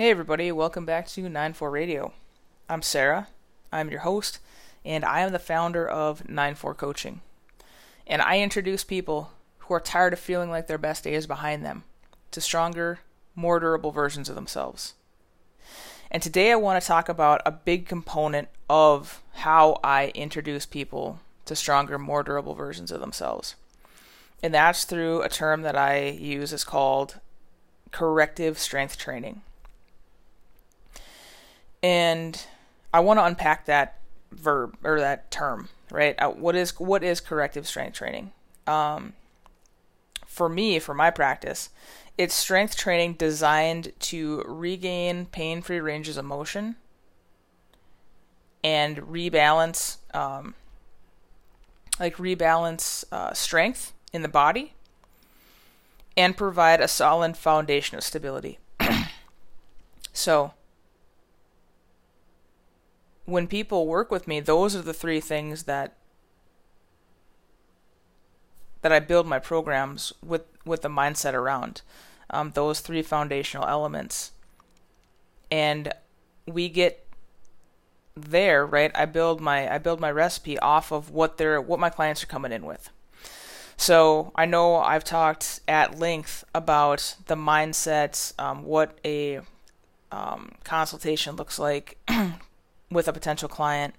Hey, everybody, welcome back to 94 Radio. I'm Sarah, I'm your host, and I am the founder of 94 Coaching. And I introduce people who are tired of feeling like their best day is behind them to stronger, more durable versions of themselves. And today I want to talk about a big component of how I introduce people to stronger, more durable versions of themselves. And that's through a term that I use is called corrective strength training. And I want to unpack that verb or that term, right? Uh, what is what is corrective strength training? Um, for me, for my practice, it's strength training designed to regain pain-free ranges of motion and rebalance, um, like rebalance uh, strength in the body, and provide a solid foundation of stability. so when people work with me, those are the three things that that I build my programs with with the mindset around. Um, those three foundational elements, and we get there right. I build my I build my recipe off of what they're what my clients are coming in with. So I know I've talked at length about the mindset, um, what a um, consultation looks like, with a potential client,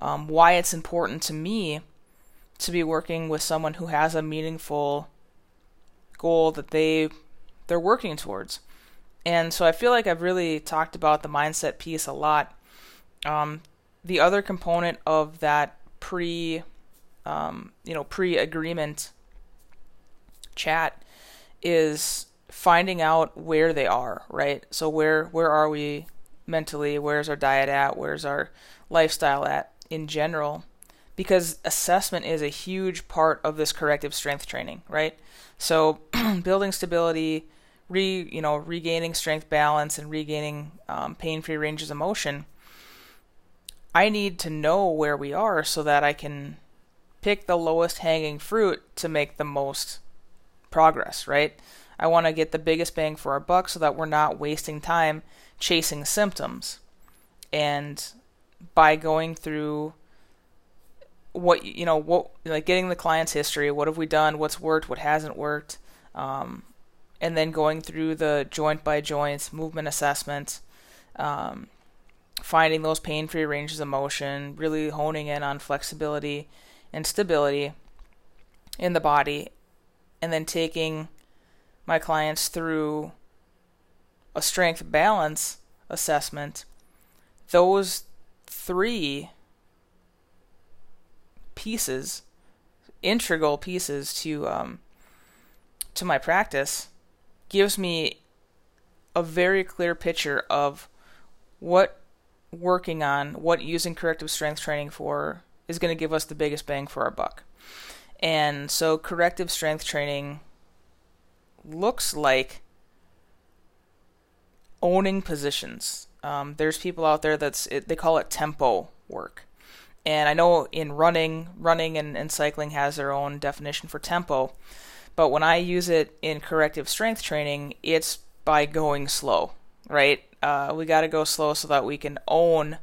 um, why it's important to me to be working with someone who has a meaningful goal that they they're working towards. And so I feel like I've really talked about the mindset piece a lot. Um, the other component of that pre, um, you know, pre-agreement chat is finding out where they are, right? So where where are we mentally, where's our diet at, where's our lifestyle at in general. Because assessment is a huge part of this corrective strength training, right? So building stability, re you know regaining strength balance, and regaining um, pain-free ranges of motion. I need to know where we are so that I can pick the lowest hanging fruit to make the most progress, right? I want to get the biggest bang for our buck so that we're not wasting time chasing symptoms. And by going through what you know what like getting the client's history what have we done what's worked what hasn't worked um, and then going through the joint by joint movement assessment um, finding those pain free ranges of motion really honing in on flexibility and stability in the body and then taking my clients through a strength balance assessment, those three pieces, integral pieces to um, to my practice, gives me a very clear picture of what working on, what using corrective strength training for is going to give us the biggest bang for our buck. And so corrective strength training looks like owning positions. Um, there's people out there that's it, they call it tempo work, and I know in running, running and, and cycling has their own definition for tempo, but when I use it in corrective strength training, it's by going slow. Right? Uh, we got to go slow so that we can own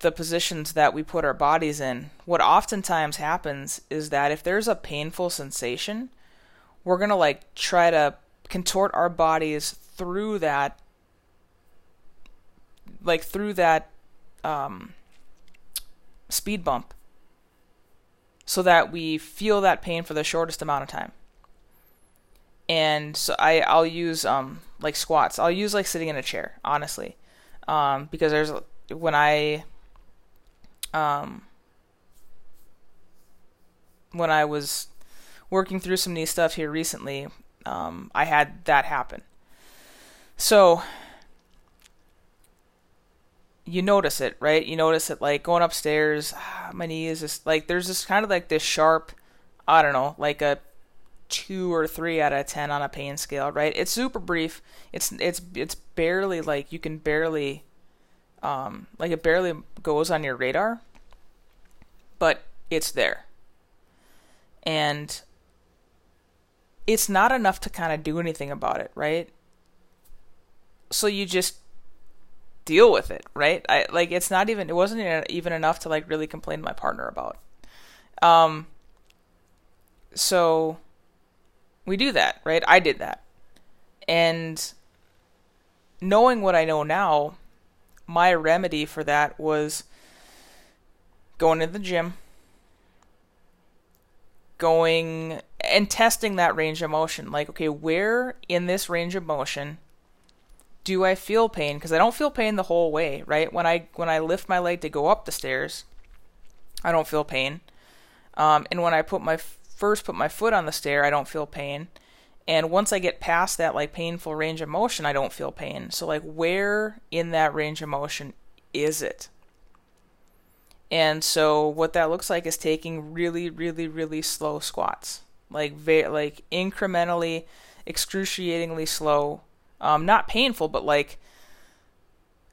the positions that we put our bodies in. What oftentimes happens is that if there's a painful sensation, we're gonna like try to contort our bodies through that like through that um, speed bump so that we feel that pain for the shortest amount of time and so I I'll use um like squats. I'll use like sitting in a chair, honestly, um because there's when I um when I was working through some knee stuff here recently, um, I had that happen. So you notice it, right? You notice it like going upstairs, ah, my knee is just like there's this kind of like this sharp, I don't know, like a two or three out of ten on a pain scale, right? It's super brief. It's it's it's barely like you can barely, um, like it barely goes on your radar, but it's there. And it's not enough to kind of do anything about it, right? So you just deal with it, right? I like it's not even it wasn't even enough to like really complain to my partner about. Um so we do that, right? I did that. And knowing what I know now, my remedy for that was going to the gym, going and testing that range of motion. Like, okay, where in this range of motion do I feel pain? Because I don't feel pain the whole way, right? When I when I lift my leg to go up the stairs, I don't feel pain. Um, and when I put my first put my foot on the stair, I don't feel pain. And once I get past that like painful range of motion, I don't feel pain. So like where in that range of motion is it? And so what that looks like is taking really really really slow squats. Like very like incrementally excruciatingly slow. Um not painful but like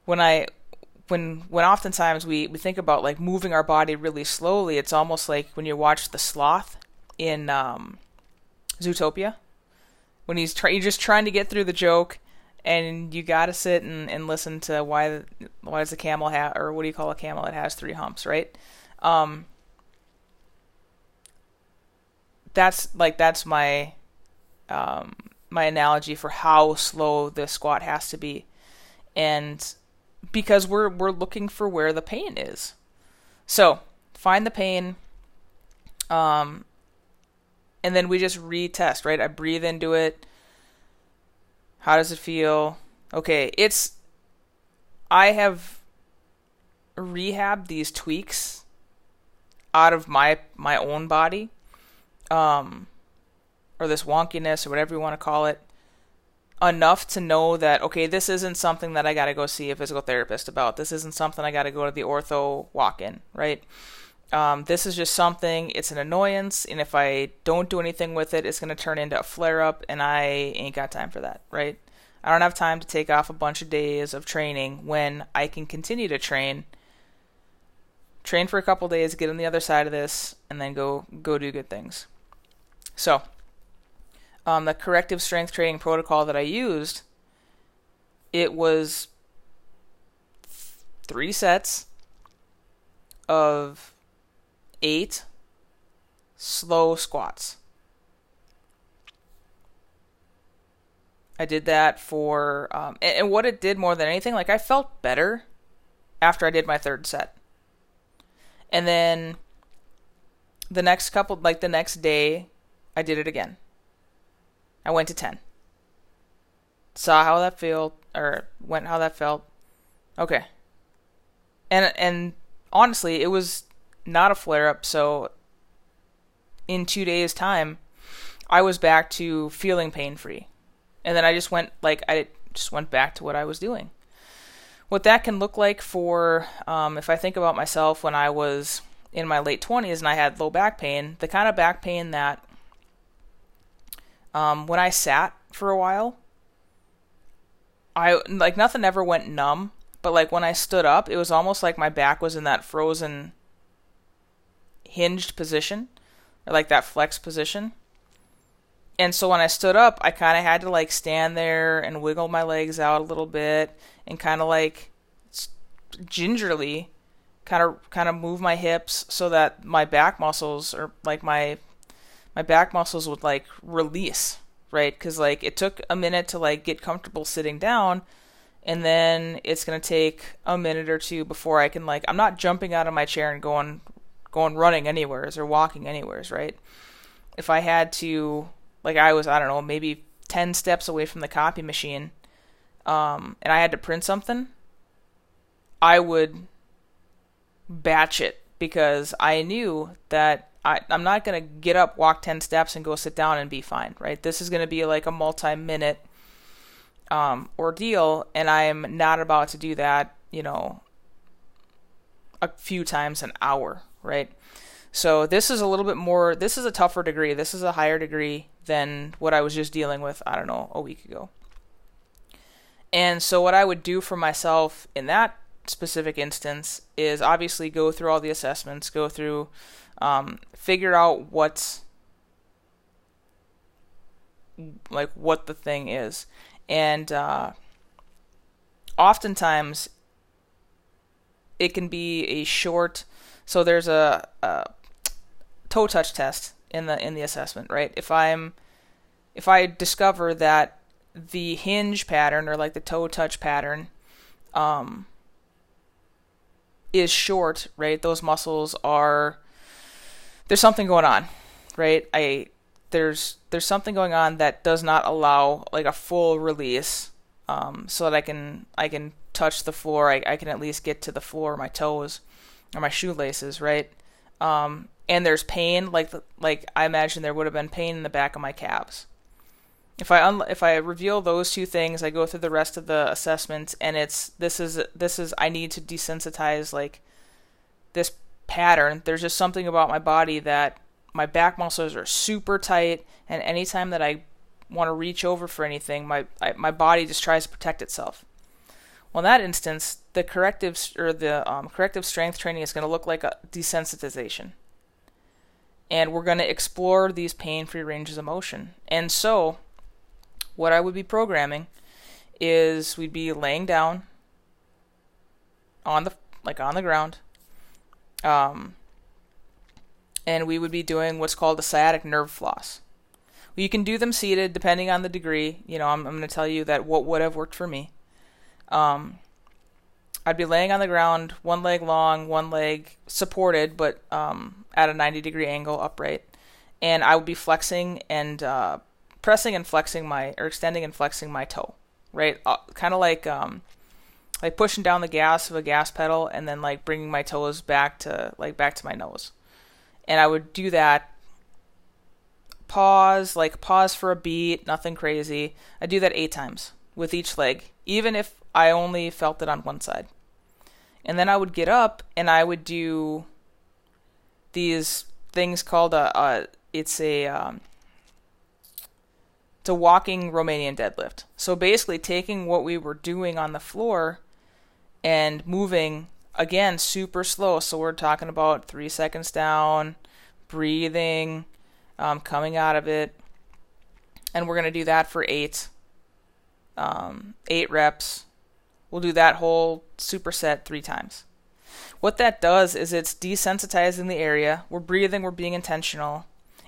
when I when when oftentimes we, we think about like moving our body really slowly, it's almost like when you watch the sloth in um, Zootopia when he's try- you're just trying to get through the joke, and you gotta sit and, and listen to why the, why does the camel have or what do you call a camel that has three humps, right? Um, that's like that's my um, my analogy for how slow the squat has to be, and because we're we're looking for where the pain is. So find the pain. Um, and then we just retest, right? I breathe into it. How does it feel? Okay, it's I have rehabbed these tweaks out of my my own body um or this wonkiness or whatever you want to call it enough to know that okay this isn't something that I got to go see a physical therapist about this isn't something I got to go to the ortho walk-in right um, this is just something, it's an annoyance, and if I don't do anything with it, it's going to turn into a flare up, and I ain't got time for that, right? I don't have time to take off a bunch of days of training when I can continue to train, train for a couple days, get on the other side of this, and then go go do good things. So, um, the corrective strength training protocol that I used, it was three sets of eight slow squats. I did that for, um, and, and, what it did more than anything, like I felt better after I did my third set. And then the next couple, like the next day, I did it again. I went to 10. Saw how that felt, or went how that felt. Okay. And, and honestly, it was not a flare up. So in two days' time, I was back to feeling pain free. And then I just went, like, I just went back to what I was doing. What that can look like for, um, if I think about myself when I was in my late 20s and I had low back pain, the kind of back pain that um, when I sat for a while, I like nothing ever went numb, but like when I stood up, it was almost like my back was in that frozen hinged position, or like that flex position. And so when I stood up, I kind of had to like stand there and wiggle my legs out a little bit and kind of like gingerly kind of kind of move my hips so that my back muscles or like my my back muscles would like release, right? Cuz like it took a minute to like get comfortable sitting down and then it's going to take a minute or two before I can like I'm not jumping out of my chair and going going running anywheres or walking anywheres, right? If I had to, like I was, I don't know, maybe 10 steps away from the copy machine, um, and I had to print something, I would batch it because I knew that I, I'm not going to get up, walk 10 steps, and go sit down and be fine, right? This is going to be like a multi minute um, ordeal, and I'm not about to do that, you know, a few times an hour, right? So this is a little bit more, this is a tougher degree. This is a higher degree than what I was just dealing with, I don't know, a week ago. And so what I would do for myself in that specific instance is obviously go through all the assessments, go through, um, figure out what's like what the thing is, and uh, oftentimes it can be a short. So there's a, a toe touch test in the in the assessment, right? If I'm if I discover that the hinge pattern or like the toe touch pattern um, is short, right? Those muscles are there's something going on, right? I there's there's something going on that does not allow like a full release, um, so that I can I can touch the floor. I, I can at least get to the floor, my toes or my shoelaces, right? Um, and there's pain, like like I imagine there would have been pain in the back of my calves. If I un- if I reveal those two things, I go through the rest of the assessment, and it's this is this is I need to desensitize like this pattern. There's just something about my body that my back muscles are super tight, and anytime that I want to reach over for anything, my I, my body just tries to protect itself. Well, in that instance, the corrective or the um, corrective strength training is going to look like a desensitization, and we're going to explore these pain-free ranges of motion. And so, what I would be programming is we'd be laying down on the like on the ground um, and we would be doing what's called a sciatic nerve floss. You can do them seated depending on the degree. You know i'm, I'm going to tell you that what would have worked for me. Um, i'd be laying on the ground one leg long one leg supported but um, at a 90 degree angle upright. And i would be flexing and uh, pressing and flexing my or extending and flexing my toe, right? Uh, kind of like um, like pushing down the gas of a gas pedal and then like bringing my toes back to like back to my nose. And I would do that pause, like pause for a beat, nothing crazy. I do that 8 times with each leg, even if I only felt it on one side. And then I would get up and I would do these things called a, a it's a um, to walking Romanian deadlift. So basically, taking what we were doing on the floor and moving again super slow. So we're talking about three seconds down, breathing, um, coming out of it, and we're gonna do that for eight, um, eight reps. We'll do that whole superset three times. What that does is it's desensitizing the area. We're breathing. We're being intentional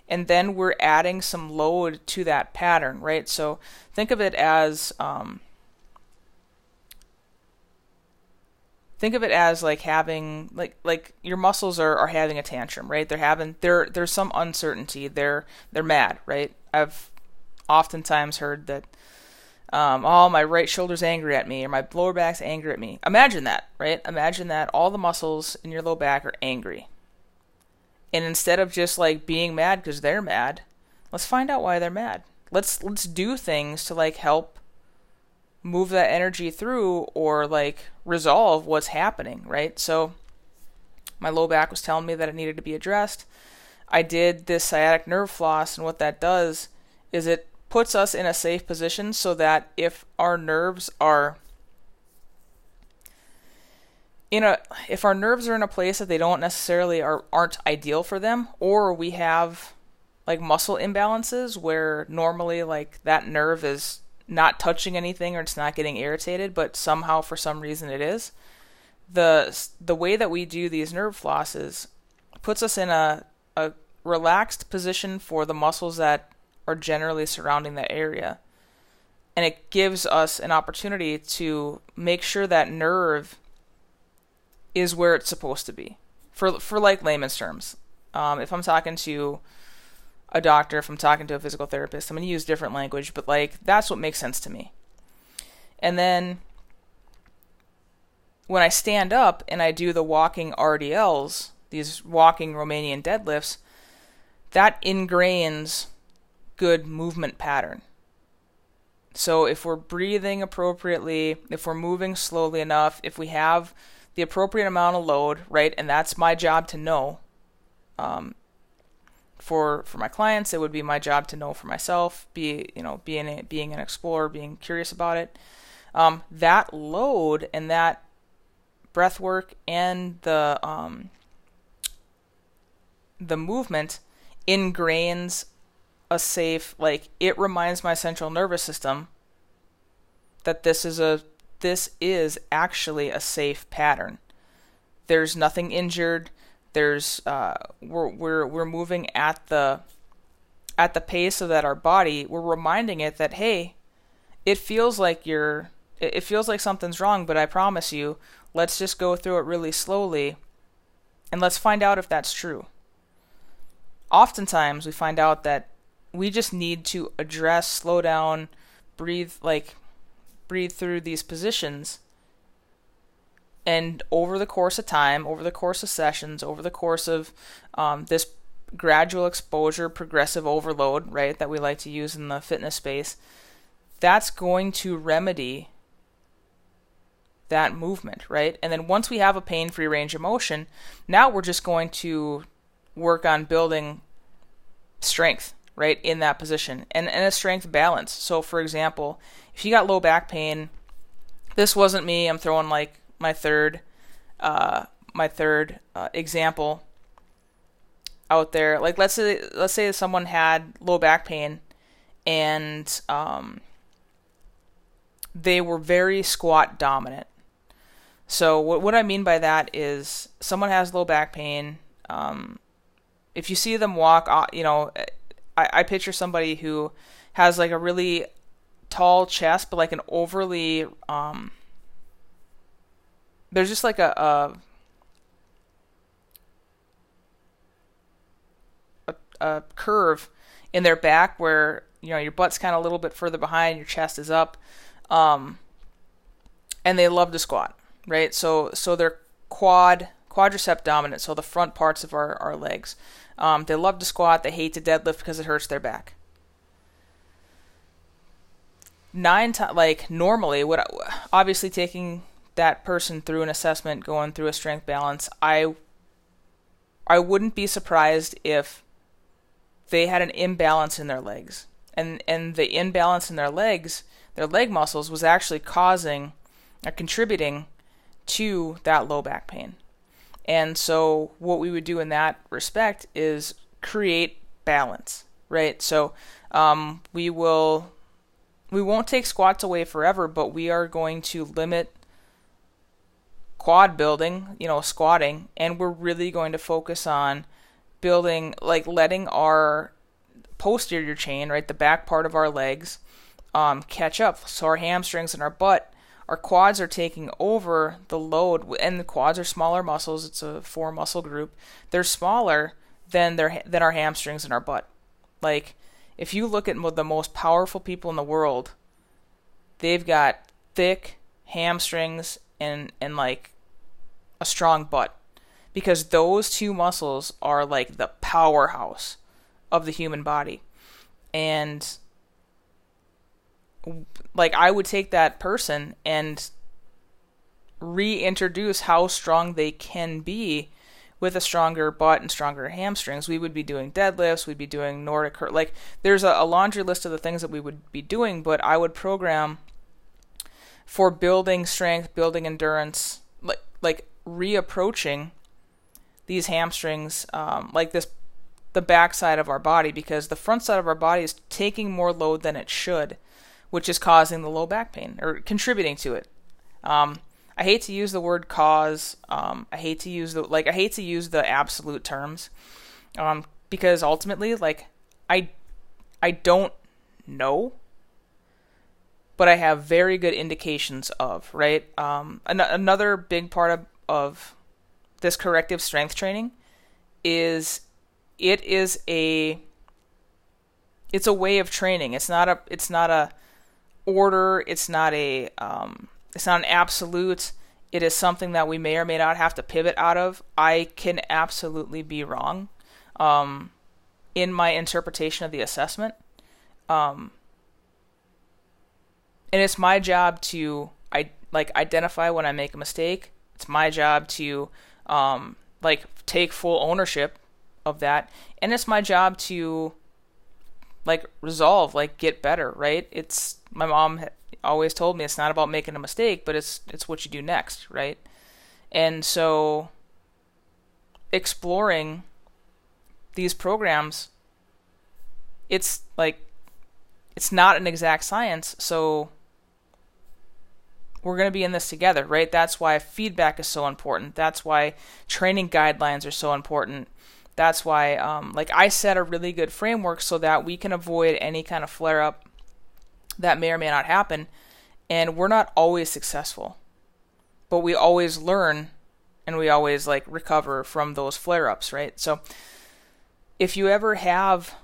and then we're adding some load to that pattern, right? So think of it as um, think of it as like having like like your muscles are, are having a tantrum, right? They're having there there's some uncertainty. They're they're mad, right? I've oftentimes heard that um, oh my right shoulder's angry at me or my lower back's angry at me. Imagine that, right? Imagine that all the muscles in your low back are angry and instead of just like being mad because they're mad, let's find out why they're mad. Let's let's do things to like help move that energy through or like resolve what's happening, right? So my low back was telling me that it needed to be addressed. I did this sciatic nerve floss and what that does is it puts us in a safe position so that if our nerves are in a if our nerves are in a place that they don't necessarily are aren't ideal for them or we have like muscle imbalances where normally like that nerve is not touching anything or it's not getting irritated but somehow for some reason it is the the way that we do these nerve flosses puts us in a a relaxed position for the muscles that are generally surrounding that area and it gives us an opportunity to make sure that nerve is where it's supposed to be. For for like layman's terms, um, if I'm talking to a doctor, if I'm talking to a physical therapist, I'm going to use different language, but like that's what makes sense to me. And then when I stand up and I do the walking RDLs, these walking Romanian deadlifts, that ingrains good movement pattern. So if we're breathing appropriately, if we're moving slowly enough, if we have the appropriate amount of load, right? And that's my job to know. Um, for for my clients, it would be my job to know for myself. Be you know being a, being an explorer, being curious about it. Um, that load and that breath work and the um, the movement ingrains a safe like it reminds my central nervous system that this is a this is actually a safe pattern. There's nothing injured. There's uh, we're we're we're moving at the at the pace so that our body we're reminding it that hey, it feels like you're it feels like something's wrong, but I promise you, let's just go through it really slowly and let's find out if that's true. Oftentimes, we find out that we just need to address, slow down, breathe, like, breathe through these positions. And over the course of time, over the course of sessions, over the course of um, this gradual exposure, progressive overload, right, that we like to use in the fitness space, that's going to remedy that movement, right? And then once we have a pain free range of motion, now we're just going to work on building strength, right, in that position and, and a strength balance. So, for example, if you got low back pain, this wasn't me, I'm throwing like my third. Uh, my third uh, example out there like let's say let's say someone had low back pain and um, they were very squat dominant so what what I mean by that is someone has low back pain. Um, if you see them walk, uh, you know, I, I picture somebody who has like a really tall chest, but like an overly um, there's just like a, a a, curve in their back where you know your butt's kind of a little bit further behind, your chest is up, um, and they love to squat right? So so they're quad quadricep dominant, so the front parts of our, our legs. Um, they love to squat, they hate to deadlift because it hurts their back. Nine times, like normally, what obviously taking that person through an assessment, going through a strength balance, I I wouldn't be surprised if they had an imbalance in their legs. And and the imbalance in their legs, their leg muscles was actually causing or contributing to that low back pain. And so, what we would do in that respect is create balance, right? So, um, we will, we won't take squats away forever, but we are going to limit quad building, you know, squatting, and we're really going to focus on building, like letting our posterior chain, right, the back part of our legs, um, catch up. So our hamstrings and our butt our quads are taking over the load, and the quads are smaller muscles. It's a four muscle group. They're smaller than their than our hamstrings and our butt. Like if you look at the most powerful people in the world, they've got thick hamstrings and and like a strong butt because those two muscles are like the powerhouse of the human body. And like I would take that person and reintroduce how strong they can be with a stronger butt and stronger hamstrings. We would be doing deadlifts, we'd be doing Nordic curl. Like there's a, a laundry list of the things that we would be doing, but I would program for building strength, building endurance, like like reapproaching these hamstrings, um, like this the backside of our body because the front side of our body is taking more load than it should which is causing the low back pain or contributing to it. Um, I hate to use the word cause. Um, I hate to use the like. I hate to use the absolute terms, um, because ultimately, like, I, I don't know, but I have very good indications of right. Um, an- another big part of of this corrective strength training is it is a it's a way of training. It's not a it's not a order. It's not a um, it's not an absolute. It is something that we may or may not have to pivot out of. I can absolutely be wrong um, in my interpretation of the assessment. Um, and it's my job to I like identify when I make a mistake. It's my job to um, like take full ownership of that, and it's my job to like resolve, like get better, right? It's my mom always told me it's not about making a mistake, but it's it's what you do next, right? And so exploring these programs it's like it's not an exact science, so we're going to be in this together, right? That's why feedback is so important. That's why training guidelines are so important. That's why, um, like, I set a really good framework so that we can avoid any kind of flare up that may or may not happen. And we're not always successful, but we always learn and we always like recover from those flare ups, right? So, if you ever have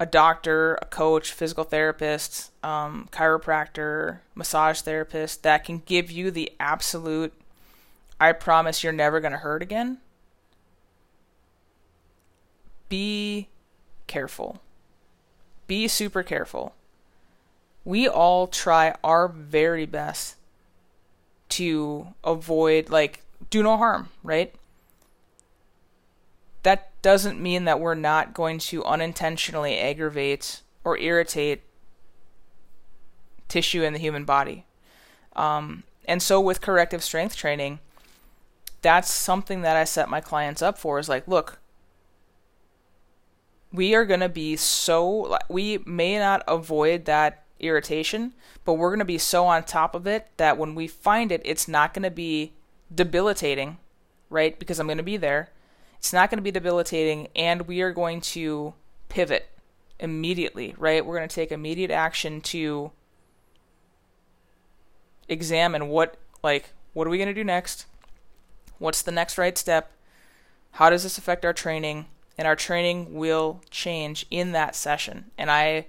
a doctor, a coach, physical therapist, um, chiropractor, massage therapist that can give you the absolute, I promise you're never going to hurt again, be careful. Be super careful. We all try our very best to avoid, like, do no harm, right? That doesn't mean that we're not going to unintentionally aggravate or irritate tissue in the human body. Um, and so with corrective strength training, that's something that I set my clients up for is like, look, we are going to be so, we may not avoid that irritation, but we're going to be so on top of it that when we find it, it's not going to be debilitating, right? Because I'm going to be there it's not going to be debilitating, and we are going to pivot immediately, right? We're going to take immediate action to examine what, like, what are we going to do next? What's the next right step? How does this affect our training? And our training will change in that session. And I,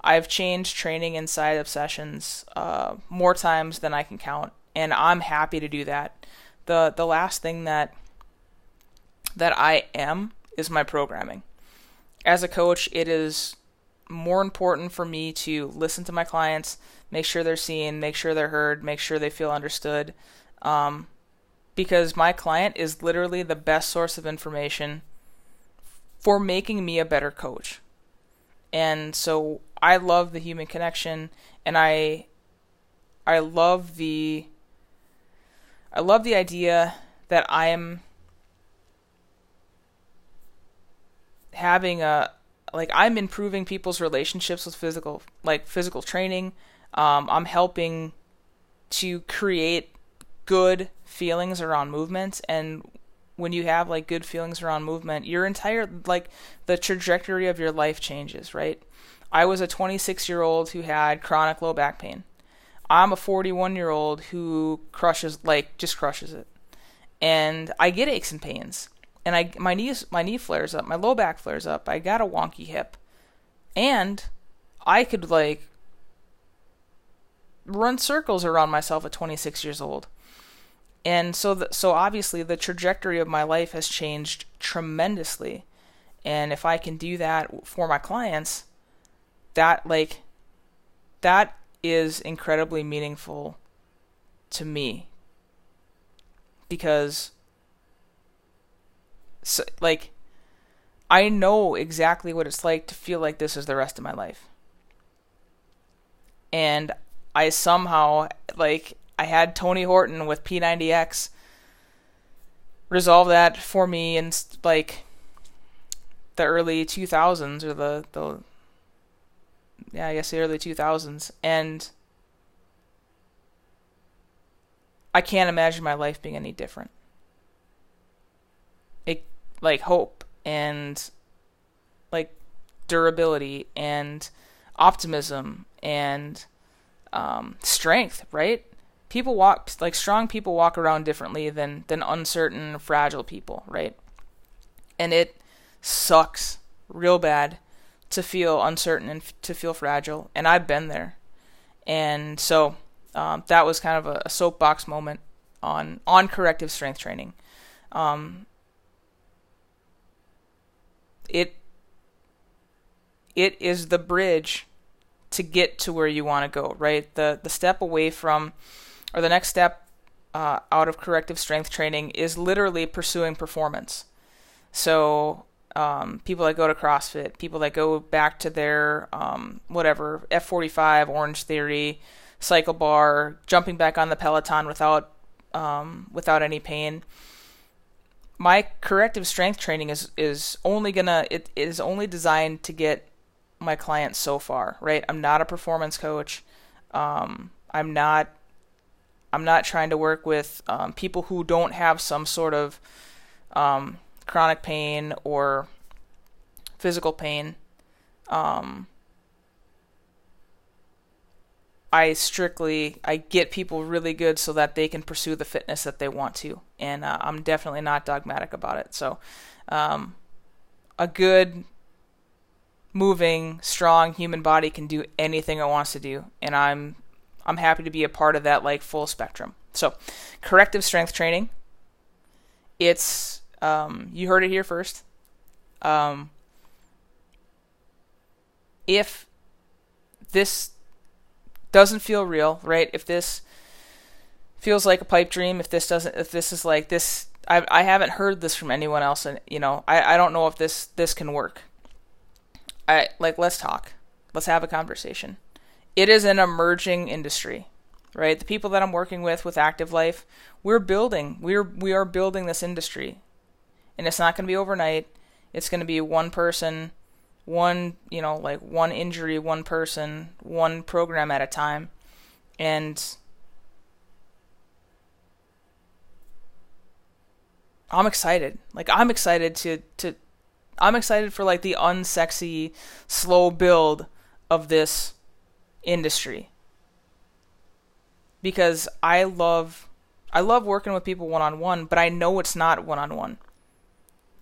I've changed training inside of sessions uh, more times than I can count, and I'm happy to do that. the The last thing that that I am is my programming. As a coach, it is more important for me to listen to my clients, make sure they're seen, make sure they're heard, make sure they feel understood. Um, because my client is literally the best source of information for making me a better coach. And so I love the human connection and I I love the I love the idea that I am having a like I'm improving people's relationships with physical like physical training. Um, I'm helping to create good feelings around movement and when you have like good feelings around movement your entire like the trajectory of your life changes right? I was a 26 year old who had chronic low back pain. I'm a 41 year old who crushes like just crushes it. And i get aches and pains and I my knees my knee flares up, my low back flares up. I got a wonky hip, and I could like run circles around myself at 26 years old. And so the, so obviously the trajectory of my life has changed tremendously. And if I can do that for my clients, that like that is incredibly meaningful to me because so, like I know exactly what it's like to feel like this is the rest of my life. And I somehow like I had Tony Horton with P90X resolve that for me in like the early 2000s or the the yeah, I guess the early 2000s and I can't imagine my life being any different like hope and like durability and optimism and um, strength, right? People walk like strong people walk around differently than than uncertain, fragile people, right? And it sucks real bad to feel uncertain and f- to feel fragile, and I've been there. And so um, that was kind of a, a, soapbox moment on on corrective strength training. Um, it it is the bridge to get to where you want to go, right? The the step away from or the next step uh, out of corrective strength training is literally pursuing performance. So um, people that go to CrossFit, people that go back to their um, whatever F45, Orange Theory, Cycle Bar, jumping back on the Peloton without um, without any pain my corrective strength training is is only gonna it is only designed to get my clients so far, right? I'm not a performance coach. Um, I'm not I'm not trying to work with um, people who don't have some sort of um, chronic pain or physical pain. Um, I strictly I get people really good so that they can pursue the fitness that they want to, and uh, I'm definitely not dogmatic about it. So, um, a good, moving, strong human body can do anything it wants to do, and I'm I'm happy to be a part of that like full spectrum. So, corrective strength training. It's um, you heard it here first. Um, if this doesn't feel real, right? If this feels like a pipe dream, if this doesn't, if this is like this, I I haven't heard this from anyone else, and you know, I I don't know if this this can work. I like let's talk, let's have a conversation. It is an emerging industry, right? The people that I'm working with with Active Life, we're building, we're we are building this industry, and it's not going to be overnight. It's going to be one person one, you know, like one injury, one person, one program at a time. And I'm excited. Like I'm excited to to I'm excited for like the unsexy slow build of this industry. Because I love I love working with people one on one, but I know it's not one on one.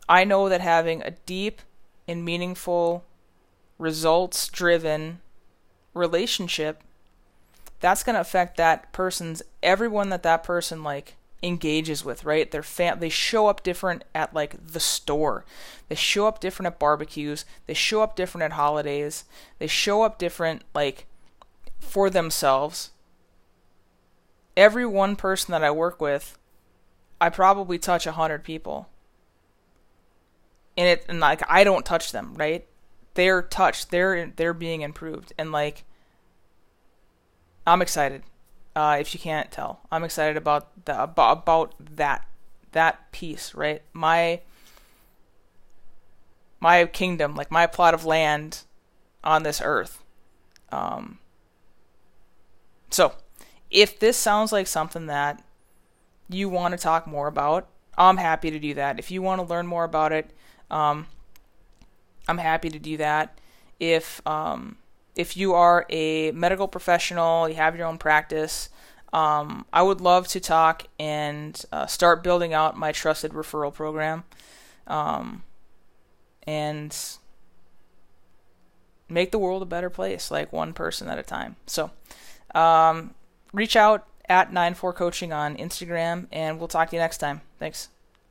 I know that having a deep and meaningful, results driven relationship, that's going to affect that person's everyone that that person like engages with, right? Their fam they show up different at like the store. They show up different at barbecues. They show up different at holidays. They show up different like for themselves. Every one person that I work with, I probably touch a hundred people and it and like I don't touch them, right? They're touched. They're they're being improved, and like I'm excited. Uh, if you can't tell, I'm excited about the about, about that that piece, right? My my kingdom, like my plot of land on this earth. Um, so, if this sounds like something that you want to talk more about, I'm happy to do that. If you want to learn more about it, um, I'm happy to do that. If um, if you are a medical professional, you have your own practice, um, I would love to talk and uh, start building out my trusted referral program, um, and make the world a better place, like one person at a time. So, um, reach out at 94 Coaching on Instagram, and we'll talk to you next time. Thanks.